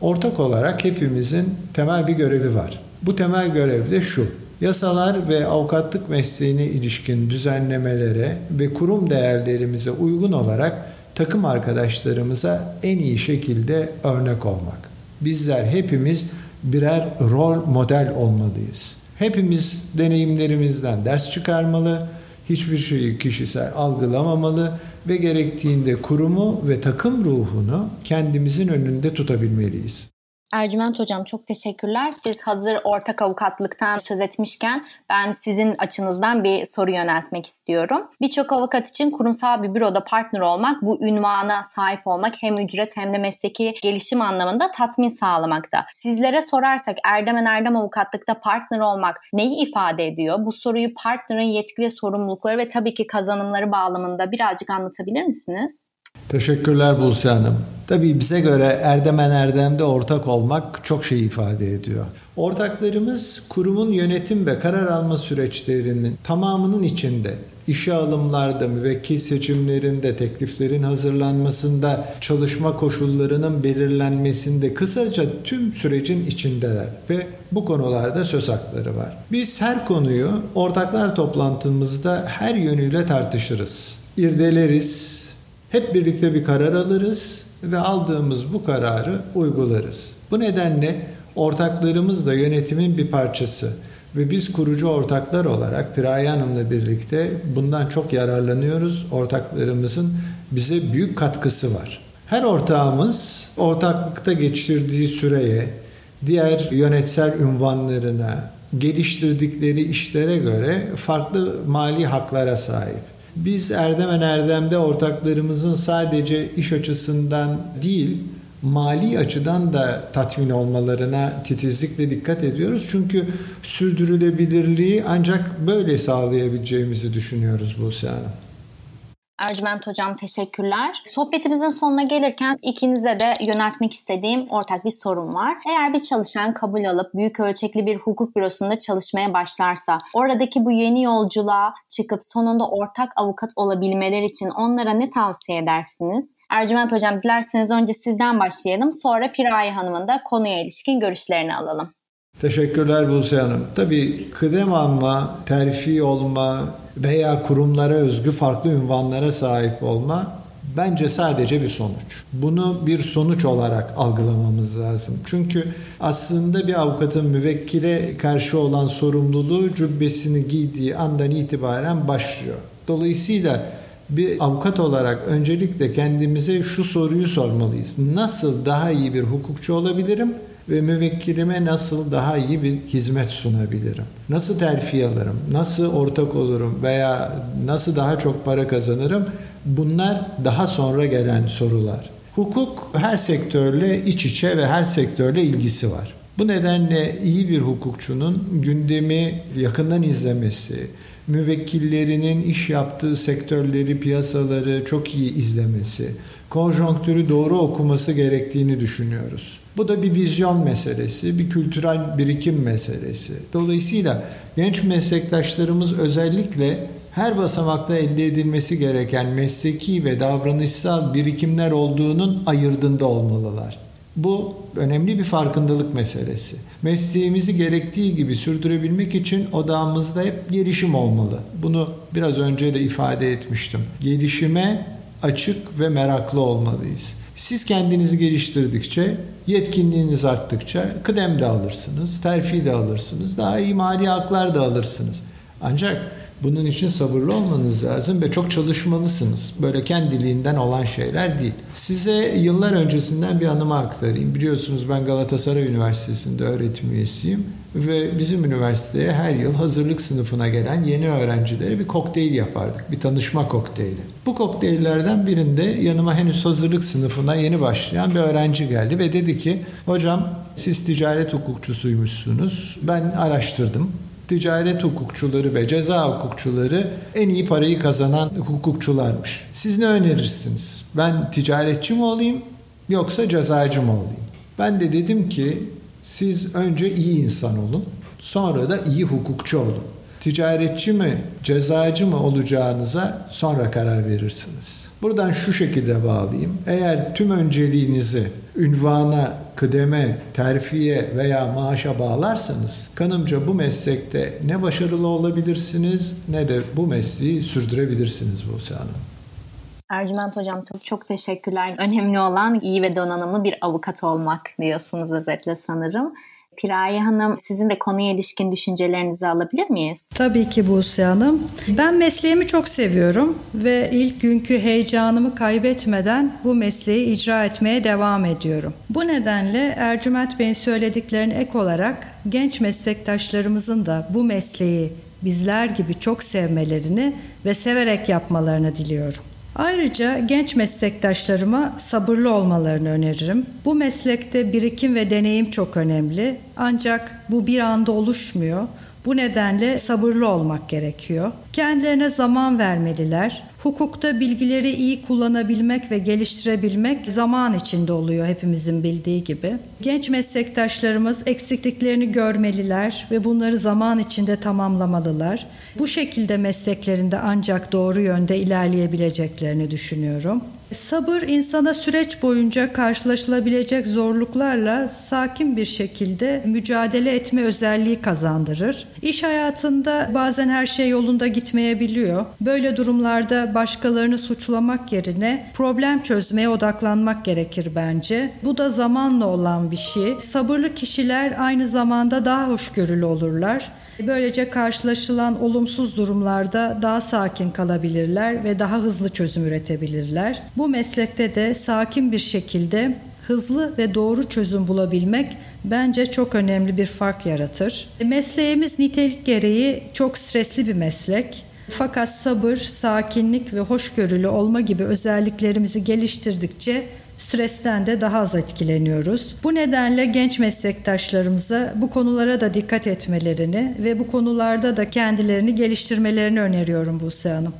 ortak olarak hepimizin temel bir görevi var. Bu temel görev de şu. Yasalar ve avukatlık mesleğine ilişkin düzenlemelere ve kurum değerlerimize uygun olarak takım arkadaşlarımıza en iyi şekilde örnek olmak. Bizler hepimiz birer rol model olmalıyız. Hepimiz deneyimlerimizden ders çıkarmalı, hiçbir şeyi kişisel algılamamalı ve gerektiğinde kurumu ve takım ruhunu kendimizin önünde tutabilmeliyiz. Ercüment Hocam çok teşekkürler. Siz hazır ortak avukatlıktan söz etmişken ben sizin açınızdan bir soru yöneltmek istiyorum. Birçok avukat için kurumsal bir büroda partner olmak, bu ünvana sahip olmak hem ücret hem de mesleki gelişim anlamında tatmin sağlamakta. Sizlere sorarsak Erdemen Erdem Avukatlıkta partner olmak neyi ifade ediyor? Bu soruyu partnerin yetki ve sorumlulukları ve tabii ki kazanımları bağlamında birazcık anlatabilir misiniz? Teşekkürler Buse Hanım. Tabii bize göre Erdemen Erdem'de ortak olmak çok şey ifade ediyor. Ortaklarımız kurumun yönetim ve karar alma süreçlerinin tamamının içinde işe alımlarda, müvekkil seçimlerinde, tekliflerin hazırlanmasında, çalışma koşullarının belirlenmesinde, kısaca tüm sürecin içindeler ve bu konularda söz hakları var. Biz her konuyu ortaklar toplantımızda her yönüyle tartışırız, irdeleriz, hep birlikte bir karar alırız ve aldığımız bu kararı uygularız. Bu nedenle ortaklarımız da yönetimin bir parçası ve biz kurucu ortaklar olarak Piraye Hanım'la birlikte bundan çok yararlanıyoruz. Ortaklarımızın bize büyük katkısı var. Her ortağımız ortaklıkta geçirdiği süreye, diğer yönetsel ünvanlarına, geliştirdikleri işlere göre farklı mali haklara sahip. Biz Erdemen Erdem'de ortaklarımızın sadece iş açısından değil, mali açıdan da tatmin olmalarına titizlikle dikkat ediyoruz. Çünkü sürdürülebilirliği ancak böyle sağlayabileceğimizi düşünüyoruz Buse Hanım. Ercüment Hocam teşekkürler. Sohbetimizin sonuna gelirken ikinize de yöneltmek istediğim ortak bir sorun var. Eğer bir çalışan kabul alıp büyük ölçekli bir hukuk bürosunda çalışmaya başlarsa, oradaki bu yeni yolculuğa çıkıp sonunda ortak avukat olabilmeleri için onlara ne tavsiye edersiniz? Ercüment Hocam dilerseniz önce sizden başlayalım. Sonra Piraye Hanım'ın da konuya ilişkin görüşlerini alalım. Teşekkürler Buse Hanım. Tabii kıdem alma, terfi olma veya kurumlara özgü farklı ünvanlara sahip olma bence sadece bir sonuç. Bunu bir sonuç olarak algılamamız lazım. Çünkü aslında bir avukatın müvekkile karşı olan sorumluluğu cübbesini giydiği andan itibaren başlıyor. Dolayısıyla bir avukat olarak öncelikle kendimize şu soruyu sormalıyız. Nasıl daha iyi bir hukukçu olabilirim? Ve müvekkilime nasıl daha iyi bir hizmet sunabilirim? Nasıl terfi alırım? Nasıl ortak olurum? Veya nasıl daha çok para kazanırım? Bunlar daha sonra gelen sorular. Hukuk her sektörle iç içe ve her sektörle ilgisi var. Bu nedenle iyi bir hukukçunun gündemi yakından izlemesi, müvekkillerinin iş yaptığı sektörleri, piyasaları çok iyi izlemesi, konjonktürü doğru okuması gerektiğini düşünüyoruz. Bu da bir vizyon meselesi, bir kültürel birikim meselesi. Dolayısıyla genç meslektaşlarımız özellikle her basamakta elde edilmesi gereken mesleki ve davranışsal birikimler olduğunun ayırdında olmalılar. Bu önemli bir farkındalık meselesi. Mesleğimizi gerektiği gibi sürdürebilmek için odağımızda hep gelişim olmalı. Bunu biraz önce de ifade etmiştim. Gelişime açık ve meraklı olmalıyız. Siz kendinizi geliştirdikçe, yetkinliğiniz arttıkça kıdem de alırsınız, terfi de alırsınız, daha iyi mali haklar da alırsınız. Ancak bunun için sabırlı olmanız lazım ve çok çalışmalısınız. Böyle kendiliğinden olan şeyler değil. Size yıllar öncesinden bir anımı aktarayım. Biliyorsunuz ben Galatasaray Üniversitesi'nde öğretim üyesiyim ve bizim üniversiteye her yıl hazırlık sınıfına gelen yeni öğrencilere bir kokteyl yapardık. Bir tanışma kokteyli. Bu kokteyllerden birinde yanıma henüz hazırlık sınıfına yeni başlayan bir öğrenci geldi ve dedi ki hocam siz ticaret hukukçusuymuşsunuz. Ben araştırdım ticaret hukukçuları ve ceza hukukçuları en iyi parayı kazanan hukukçularmış. Siz ne önerirsiniz? Ben ticaretçi mi olayım yoksa cezacı mı olayım? Ben de dedim ki siz önce iyi insan olun, sonra da iyi hukukçu olun. Ticaretçi mi, cezacı mı olacağınıza sonra karar verirsiniz. Buradan şu şekilde bağlayayım. Eğer tüm önceliğinizi ünvana, kıdeme, terfiye veya maaşa bağlarsanız kanımca bu meslekte ne başarılı olabilirsiniz ne de bu mesleği sürdürebilirsiniz Buse Hanım. Ercüment Hocam çok, çok teşekkürler. Önemli olan iyi ve donanımlı bir avukat olmak diyorsunuz özetle sanırım. Piraye Hanım sizin de konuya ilişkin düşüncelerinizi alabilir miyiz? Tabii ki Buse Hanım. Ben mesleğimi çok seviyorum ve ilk günkü heyecanımı kaybetmeden bu mesleği icra etmeye devam ediyorum. Bu nedenle Ercüment Bey'in söylediklerine ek olarak genç meslektaşlarımızın da bu mesleği bizler gibi çok sevmelerini ve severek yapmalarını diliyorum. Ayrıca genç meslektaşlarıma sabırlı olmalarını öneririm. Bu meslekte birikim ve deneyim çok önemli. Ancak bu bir anda oluşmuyor. Bu nedenle sabırlı olmak gerekiyor. Kendilerine zaman vermeliler. Hukukta bilgileri iyi kullanabilmek ve geliştirebilmek zaman içinde oluyor hepimizin bildiği gibi. Genç meslektaşlarımız eksikliklerini görmeliler ve bunları zaman içinde tamamlamalılar. Bu şekilde mesleklerinde ancak doğru yönde ilerleyebileceklerini düşünüyorum. Sabır insana süreç boyunca karşılaşılabilecek zorluklarla sakin bir şekilde mücadele etme özelliği kazandırır. İş hayatında bazen her şey yolunda gitmeyebiliyor. Böyle durumlarda başkalarını suçlamak yerine problem çözmeye odaklanmak gerekir bence. Bu da zamanla olan bir şey. Sabırlı kişiler aynı zamanda daha hoşgörülü olurlar. Böylece karşılaşılan olumsuz durumlarda daha sakin kalabilirler ve daha hızlı çözüm üretebilirler. Bu meslekte de sakin bir şekilde hızlı ve doğru çözüm bulabilmek bence çok önemli bir fark yaratır. Mesleğimiz nitelik gereği çok stresli bir meslek. Fakat sabır, sakinlik ve hoşgörülü olma gibi özelliklerimizi geliştirdikçe stresten de daha az etkileniyoruz. Bu nedenle genç meslektaşlarımıza bu konulara da dikkat etmelerini ve bu konularda da kendilerini geliştirmelerini öneriyorum Buse Hanım.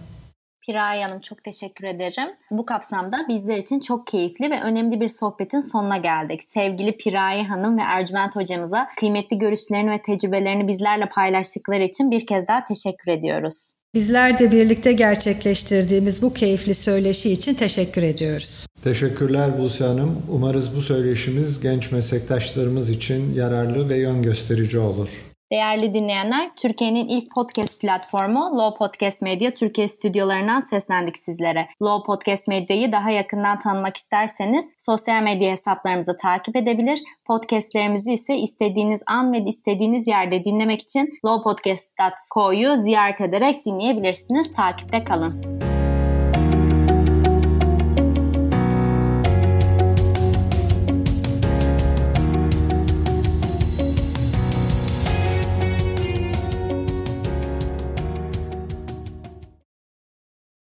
Piray Hanım çok teşekkür ederim. Bu kapsamda bizler için çok keyifli ve önemli bir sohbetin sonuna geldik. Sevgili Piray Hanım ve Ercüment hocamıza kıymetli görüşlerini ve tecrübelerini bizlerle paylaştıkları için bir kez daha teşekkür ediyoruz. Bizler de birlikte gerçekleştirdiğimiz bu keyifli söyleşi için teşekkür ediyoruz. Teşekkürler Buse Hanım. Umarız bu söyleşimiz genç meslektaşlarımız için yararlı ve yön gösterici olur. Değerli dinleyenler, Türkiye'nin ilk podcast platformu Low Podcast Media Türkiye stüdyolarından seslendik sizlere. Low Podcast Medya'yı daha yakından tanımak isterseniz sosyal medya hesaplarımızı takip edebilir. Podcastlerimizi ise istediğiniz an ve istediğiniz yerde dinlemek için lowpodcast.co'yu ziyaret ederek dinleyebilirsiniz. Takipte kalın.